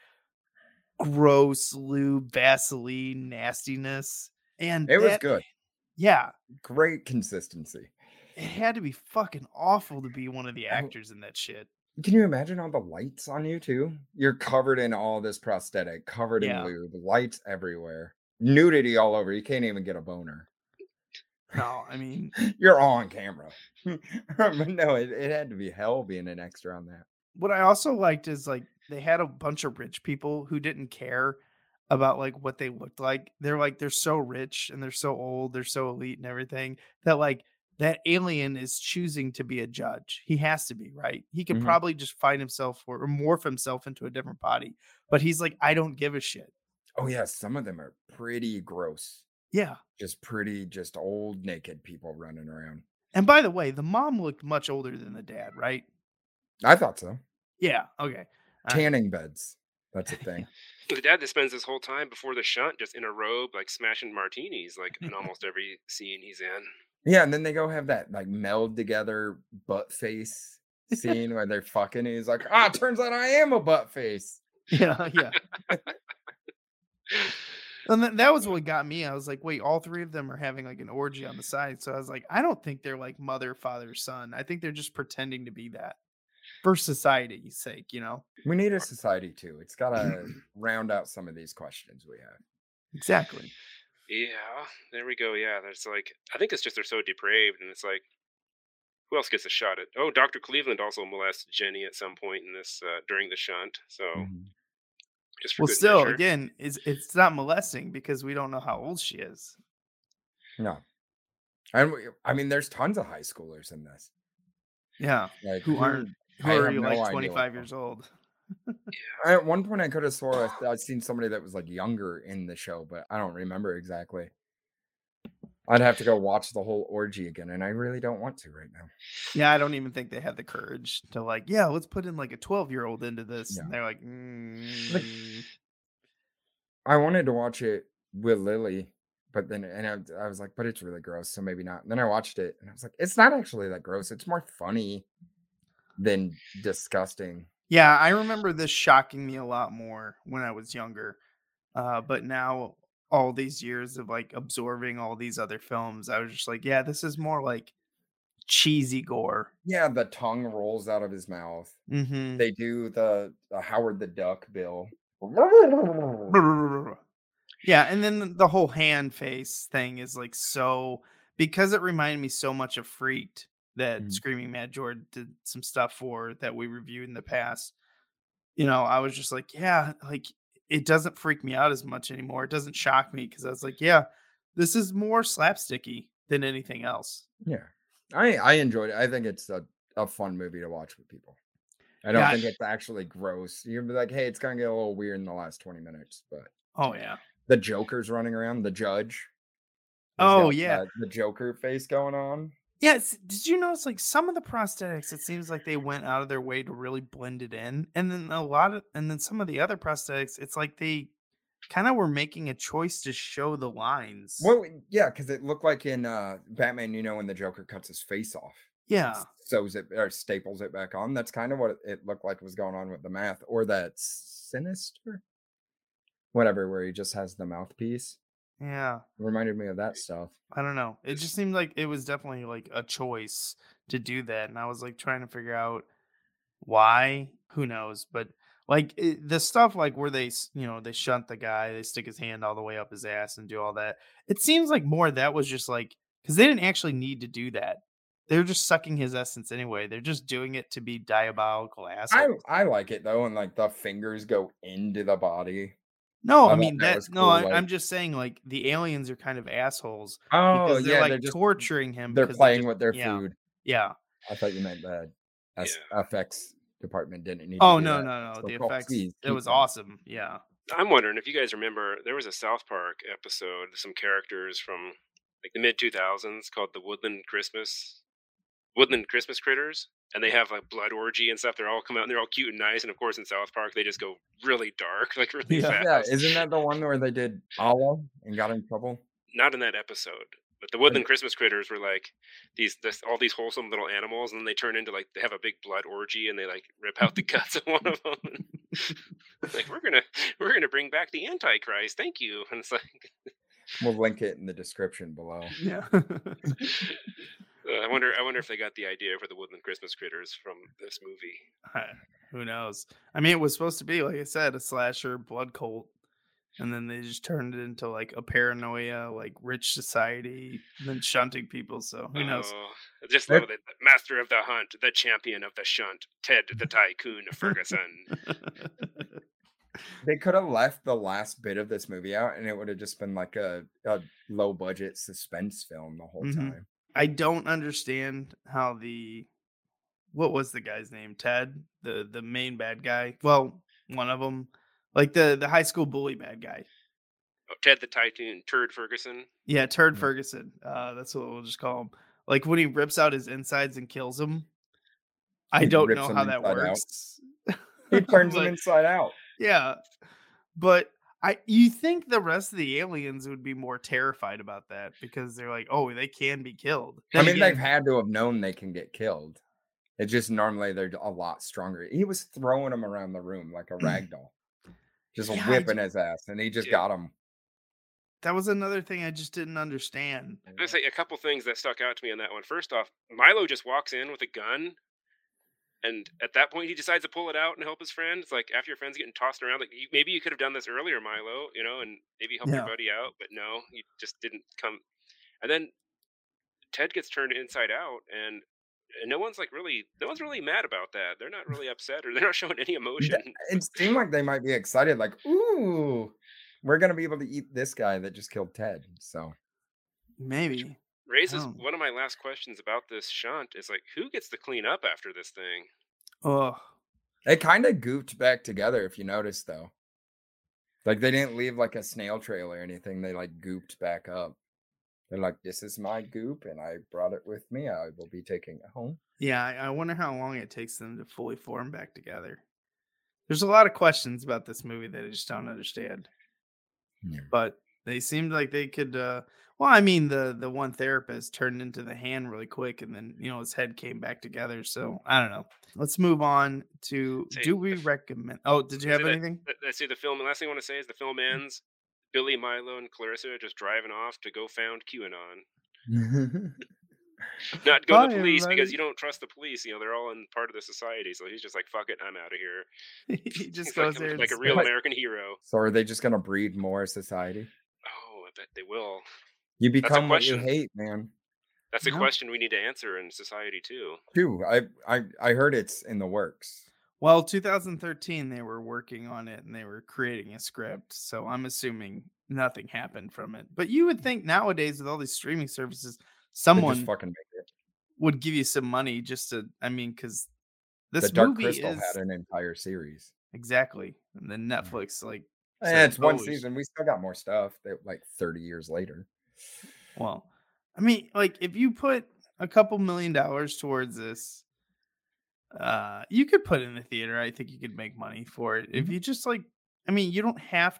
gross lube, Vaseline nastiness. And it was that- good. Yeah. Great consistency. It had to be fucking awful to be one of the actors in that shit. Can you imagine all the lights on you too? You're covered in all this prosthetic, covered Yeah. in lube, lights everywhere, nudity all over. You can't even get a boner. No, I mean, You're all on camera. but no, it, it had to be hell being an extra on that. what I also liked is like they had a bunch of rich people who didn't care about like what they looked like. They're like they're so rich and they're so old, they're so elite and everything that like that alien is choosing to be a judge. He has to be, right? He could Mhm. probably just find himself or, or morph himself into a different body. But he's like, I don't give a shit. Oh yeah, some of them are pretty gross. Yeah. Just pretty, just old naked people running around. And by the way, the mom looked much older than the dad, right? I thought so. Yeah. Okay. Uh, Tanning beds. That's a thing. The dad that spends his whole time before the shunt just in a robe, like smashing martinis, like in almost every scene he's in. yeah, and then they go have that like meld together butt face scene where they're fucking. And he's like, ah, turns out I am a butt face. Yeah. Yeah. And that was what got me. I was like, wait, all three of them are having like an orgy on the side. So I was like, I don't think they're like mother, father, son. I think they're just pretending to be that for society's sake, you know? We need a society too. It's got to round out some of these questions we have. Exactly. Yeah, there we go. Yeah, there's like I think it's just they're so depraved, and it's like who else gets a shot at? Oh, Doctor Cleveland also molested Jenny at some point in this uh, during the shunt. So Mhm. just for Well, good still, measure. again, is it's not molesting because we don't know how old she is. No. And we, I mean, there's tons of high schoolers in this. Yeah. Like Who aren't who are you no like 25 what years old? I- At one point, I could have swore I- I'd seen somebody that was like younger in the show, but I don't remember exactly. I'd have to go watch the whole orgy again, and I really don't want to right now. Yeah, I don't even think they had the courage to like, yeah, let's put in like a 12 year old into this. Yeah. And they're like, mm, I wanted to watch it with Lily, but then and I, I was like, but it's really gross, so maybe not. And then I watched it, and I was like, it's not actually that gross. It's more funny than disgusting. Yeah, I remember this shocking me a lot more when I was younger. Uh, but now, all these years of like absorbing all these other films, I was just like, yeah, this is more like cheesy gore. Yeah, the tongue rolls out of his mouth. Mm-hmm. They do the, the Howard the Duck bill. Yeah, and then the whole hand face thing is like so because it reminded me so much of Freaked that Mhm. Screaming Mad George did some stuff for that we reviewed in the past. You know, I was just like, yeah, like it doesn't freak me out as much anymore. It doesn't shock me because I was like, yeah, this is more slapsticky than anything else. Yeah. I I enjoyed it. I think it's a, a fun movie to watch with people. I don't Yeah, think it's actually gross. You'd be like, hey, it's gonna get a little weird in the last 20 minutes, but Oh yeah. the Joker's running around, the judge. he's Oh, got yeah. the, the Joker face going on. Yes. Did you notice like some of the prosthetics? It seems like they went out of their way to really blend it in, and then a lot of, and then some of the other prosthetics, it's like they kind of were making a choice to show the lines. Well, yeah, because it looked like in uh Batman, you know, when the Joker cuts his face off. Yeah. sews it or staples it back on. That's kind of what it- it looked like was going on with the math, or that sinister, whatever, where he just has the mouthpiece. Yeah. Reminded me of that stuff. I don't know. It just seemed like it was definitely like a choice to do that. And I was like trying to figure out why. Who knows? But like it, the stuff like where they, you know, they shunt the guy, they stick his hand all the way up his ass and do all that. It seems like more that was just like, because they didn't actually need to do that. They're just sucking his essence anyway. They're just doing it to be diabolical I. I like it though, and like the fingers go into the body. No, I I mean that that. was no, cool, I, like- I'm just saying like the aliens are kind of assholes Oh because they're yeah, like they're just torturing him. they're because playing just- with their yeah, food. Yeah. I thought you meant the S- effects department didn't need. Oh to do no, that. no, no. So The cool, effects. please It was them. awesome. Yeah. I'm wondering if you guys remember there was a South Park episode, some characters from like the mid 2000s called the Woodland Christmas, Woodland Christmas Critters, and they have like blood orgy and stuff. They're all come out and they're all cute and nice, and of course in South Park they just go really dark, like really Yeah, fast. yeah, isn't that the one where they did Allah and got in trouble? Not in that episode. But the Woodland Christmas Critters were like these, this, all these wholesome little animals, and then they turn into like they have a big blood orgy, and they like rip out the guts of one of them. like we're gonna, we're gonna bring back the Antichrist. Thank you. And it's like, We'll link it in the description below. Yeah. Uh, I wonder. I wonder if they got the idea for the Woodland Christmas Critters from this movie. Who knows? I mean, it was supposed to be, like I said, a slasher blood cult, and then they just turned it into like a paranoia, like rich society, and then shunting people. So who knows? Oh, I just love it. Master of the hunt, the champion of the shunt, Ted the Tycoon Ferguson. They could have left the last bit of this movie out, and it would have just been like a, a low budget suspense film the whole Mhm. time. I don't understand how the what was the guy's name? Ted, the the main bad guy. Well, one of them, like the the high school bully bad guy. Oh, Ted the Tycoon Turd Ferguson. Yeah, Turd Ferguson. Uh, that's what we'll just call him. Like when he rips out his insides and kills him. I He don't know how that works. He turns them Like, inside out. Yeah, but I you think the rest of the aliens would be more terrified about that because they're like, oh, they can be killed. I mean, again- they've had to have known they can get killed. It's just normally they're a lot stronger. He was throwing them around the room like a rag doll, just Yeah, whipping ju- his ass, and he just Yeah. got him. that was another thing I just didn't understand. I'm gonna say a couple things that stuck out to me on that one. First off, Milo just walks in with a gun, and at that point he decides to pull it out and help his friend. It's like after your friend's getting tossed around, like you, maybe you could have done this earlier, Milo, you know, and maybe help Yeah. your buddy out, but no, you just didn't come. And then Ted gets turned inside out, and, and no one's like really, no one's really mad about that. They're not really upset, or they're not showing any emotion. It seemed like they might be excited, like, "Ooh, we're gonna be able to eat this guy that just killed Ted." So Maybe. Raises Oh. one of my last questions about this shunt is like, who gets to clean up after this thing? Oh, they kind of gooped back together, if you notice, though. Like they didn't leave like a snail trail or anything. They like gooped back up. They're like, "This is my goop, and I brought it with me. I will be taking it home." yeah. I, I wonder how long it takes them to fully form back together. There's a lot of questions about this movie that I just don't understand. Yeah. But they seemed like they could. uh Well, I mean, the the one therapist turned into the hand really quick, and then you know his head came back together. So I don't know. Let's move on to. Say, do we the recommend? Oh, did you have that- anything? that- Let's see the film. Last thing I want to say is the film Mm. ends. Billy, Milo, and Clarissa are just driving off to go found QAnon. Not go to the police because you don't trust the police. You know they're all in part of the society. So he's just like, "Fuck it, I'm out of here." he just He's goes like, there like a s- real Like- American hero. so are they just gonna breed more society? Oh, I bet they will. You become what you hate, man. That's a Yeah. question we need to answer in society too. Too. I I I heard it's in the works. Well, 2013, they were working on it and they were creating a script. So I'm assuming nothing happened from it. But you would think nowadays, with all these streaming services, someone fucking make it. would give you some money just to, I mean, because this the Dark movie Crystal is had an entire series. exactly. And then Netflix, like, And said, it's one "Oh, season. We still got more stuff. That like thirty years later. Well, I mean, like if you put a couple million dollars towards this, uh, you could put it in the theater. I think you could make money for it. If you just like, I mean, you don't have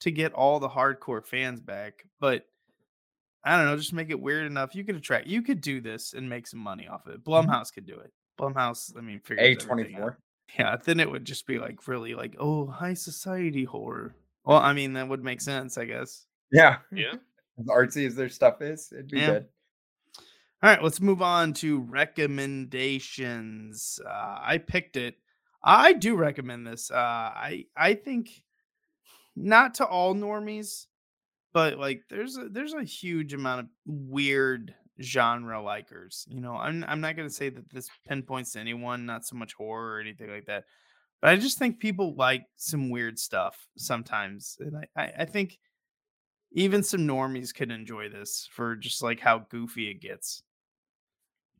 to get all the hardcore fans back, but I don't know, just make it weird enough. You could attract. You could do this and make some money off of it. Mm-hmm. Blumhouse could do it. Blumhouse. I mean, figure A figures twenty everything out. four. Yeah, then it would just be like really like oh high society horror. Well, I mean that would make sense, I guess. Yeah. Yeah. As artsy as their stuff is, it'd be Yeah. good. All right, let's move on to recommendations. Uh, I picked it. I do recommend this. Uh, I I think not to all normies, but like there's a, there's a huge amount of weird genre likers. You know, I'm I'm not gonna say that this pinpoints to anyone, not so much horror or anything like that. But I just think people like some weird stuff sometimes, and I I, I think even some normies could enjoy this for just like how goofy it gets.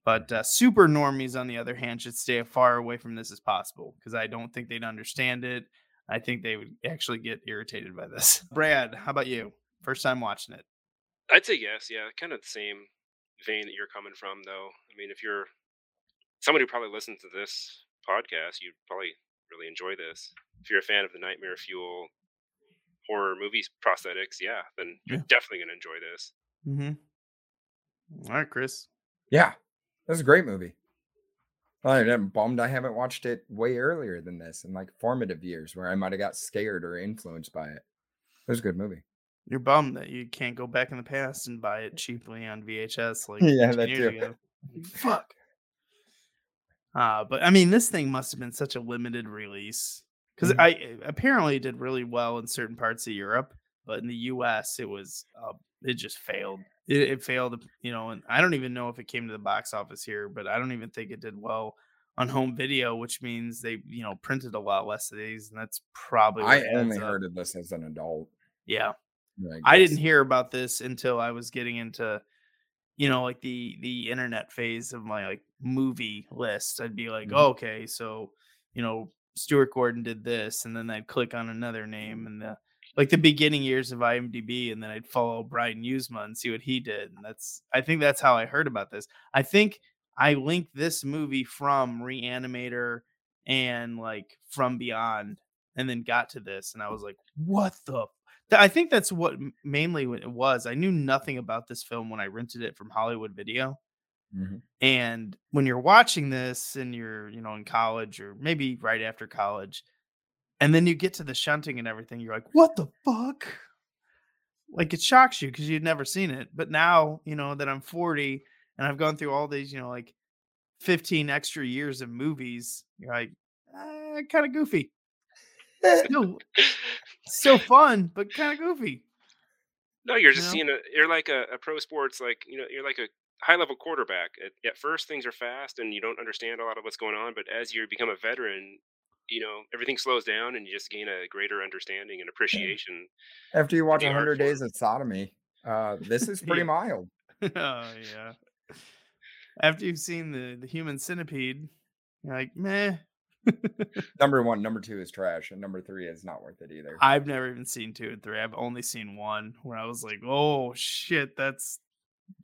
But uh, super normies, on the other hand, should stay as far away from this as possible because I don't think they'd understand it. I think they would actually get irritated by this. Brad, how about you? First time watching it. I'd say yes, yeah, kind of the same vein that you're coming from, though. I mean, if you're someone who probably listens to this podcast, you'd probably really enjoy this. If you're a fan of the Nightmare Fuel horror movies prosthetics, yeah, then you're Yeah. definitely gonna enjoy this. Mm-hmm. All right, Chris. Yeah. That's a great movie. I'm bummed I haven't watched it way earlier than this in like formative years where I might have got scared or influenced by it. It was a good movie. You're bummed that you can't go back in the past and buy it cheaply on VHS like Yeah, 10 that years too. ago. Fuck. Uh, but I mean, this thing must have been such a limited release because Mhm. I eh, apparently did really well in certain parts of Europe, but in the U.S. it was uh, it just failed. It, it failed, you know, and I don't even know if it came to the box office here, but I don't even think it did well on home video, which means they, you know, printed a lot less of these, and that's probably I only up. heard of this as an adult. Yeah, Like, I didn't hear about this until I was getting into, you know, like the the internet phase of my like movie list. I'd be like, Mhm. oh, okay, so you know, Stuart Gordon did this, and then I'd click on another name and the like the beginning years of IMDb, and then I'd follow Brian Yuzna and see what he did. And that's I think that's how I heard about this. I think I linked this movie from Reanimator and like From Beyond, and then got to this, and I was like, what the I think that's what mainly it was. I knew nothing about this film when I rented it from Hollywood Video. Mhm. And when you're watching this and you're, you know, in college or maybe right after college, and then you get to the shunting and everything, you're like, what the fuck? Like it shocks you because you'd never seen it. But now, you know, that I'm 40 and I've gone through all these, you know, like 15 extra years of movies, you're like, eh, kind of goofy. Still, still fun, but kind of goofy. No, you're You just know? seeing a you're like a, a pro sports like you know you're like a high level quarterback. At, at first, things are fast and you don't understand a lot of what's going on, but as you become a veteran, you know everything slows down and you just gain a greater understanding and appreciation. After you watch the 100 Days of Sodomy, uh, this is pretty Yeah. mild. oh yeah. After you've seen the the human centipede, you're like, meh. Number one, number two is trash, and number three is not worth it either. I've never even seen two and three. I've only seen one where I was like, oh shit, that's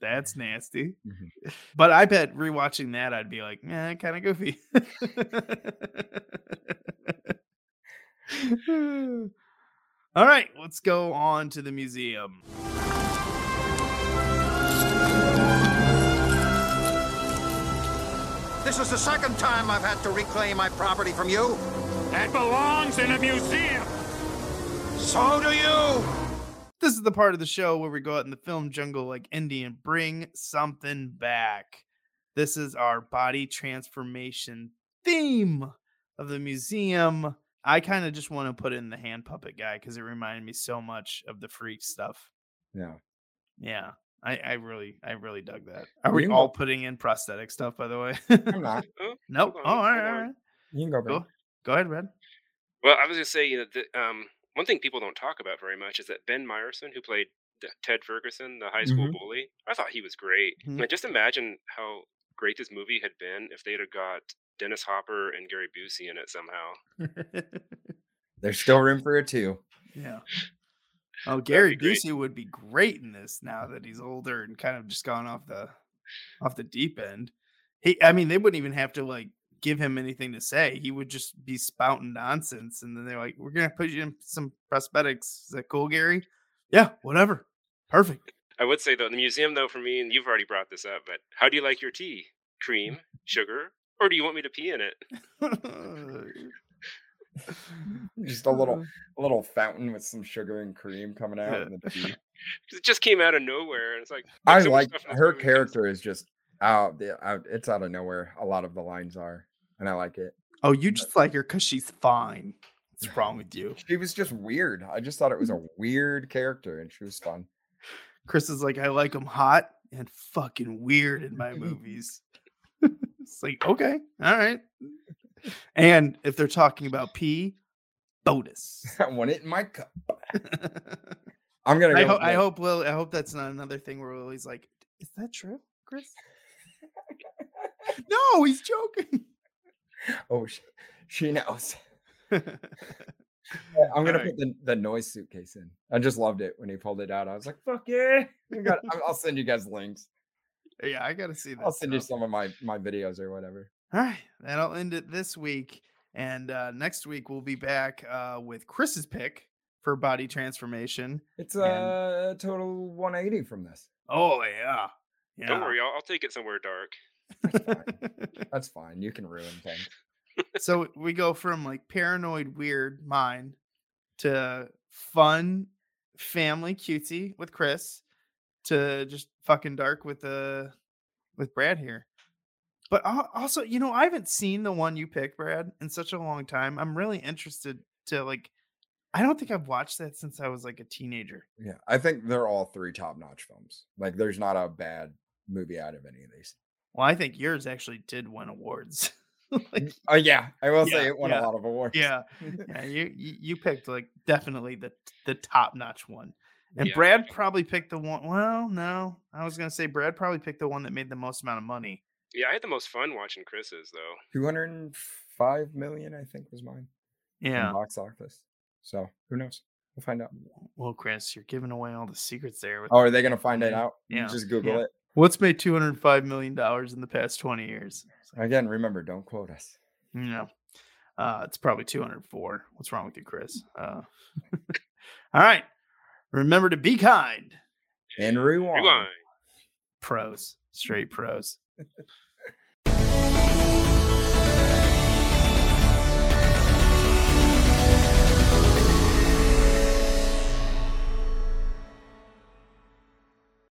that's nasty. Mhm. But I bet rewatching that I'd be like, eh, kind of goofy. All right, let's go on to the museum. This is the second time I've had to reclaim my property from you. That belongs in a museum. So do you. This is the part of the show where we go out in the film jungle like Indy and bring something back. This is our body transformation theme of the museum. I kind of just want to put in the hand puppet guy because it reminded me so much of the freak stuff. Yeah. Yeah. I, I really, I really dug that. Are You we all go- putting in prosthetic stuff, by the way? I'm not. Oh, nope. Oh, on, all right, hold all on. right. You can go Go, go ahead, Red. Well, I was gonna say you know the, um, one thing people don't talk about very much is that Ben Meyerson, who played the- Ted Ferguson, the high school Mhm. bully, I thought he was great. Mhm. Like, just imagine how great this movie had been if they'd have got Dennis Hopper and Gary Busey in it somehow. There's still room for it too. Yeah. Oh, Gary. Busey would be great in this now that he's older and kind of just gone off the off the deep end. He I mean, they wouldn't even have to like give him anything to say. He would just be spouting nonsense and then they're like, We're gonna put you in some prosthetics. Is that cool, Gary? Yeah, whatever. Perfect. I would say though, the museum though, for me, and you've already brought this up, but how do you like your tea? Cream, sugar, or do you want me to pee in it? Just a little uh. a little fountain with some sugar and cream coming out. Yeah. in the tea. 'Cause it just came out of nowhere, and it's like I so like stuff in this her character is just out, out. It's out of nowhere. A lot of the lines are, and I like it. Oh, you just like her because she's fine. What's wrong with you? She was just weird. I just thought it was a weird character, and she was fun. Chris is like, I like them hot and fucking weird in my movies. it's like, okay, all right. And if they're talking about pee, bonus. I want it in my cup. I'm gonna. Go I, ho- I hope Lil. I hope that's not another thing where Lily's like, "Is that true, Chris?" no, he's joking. Oh, she, she knows. Yeah, I'm gonna Alright. put the, the noise suitcase in. I just loved it when he pulled it out. I was like, "Fuck yeah!" I got, I'll- I'll send you guys links. yeah, I gotta see that. I'll send you some of my my videos or whatever. All right, that'll end it this week. And uh, next week we'll be back uh, with Chris's pick for body transformation. It's And- a total 180 from this. Oh yeah, yeah. Don't worry, I'll, I'll take it somewhere dark. That's fine. You can ruin things. so we go from like paranoid weird mind to fun family cutesy with Chris to just fucking dark with uh with Brad here. But also, you know, I haven't seen the one you picked, Brad, in such a long time. I'm really interested to like I don't think I've watched that since I was like a teenager. Yeah, I think they're all three top notch films. Like, there's not a bad movie out of any of these. Well, I think yours actually did win awards. Mm, like, Oh yeah, I will Yeah, say it won yeah, a lot of awards. yeah, yeah, you you you picked like definitely the the top notch one. And Yeah. Brad probably picked the one. Well, no, I was gonna say Brad probably picked the one that made the most amount of money. Yeah, I had the most fun watching Chris's though. 205 million, I think, was mine. Yeah. box office. So who knows? We'll find out. Well, Chris, you're giving away all the secrets there. With Oh, are they gonna find it Yeah, out? You yeah, Just Google yeah. it. What's made 205 million dollars in the past 20 years? Again, remember, don't quote us. No. Uh, it's probably 204. What's wrong with you, Chris? Uh, all right. Remember to be kind. And rewind. Rewind. Pros, straight pros.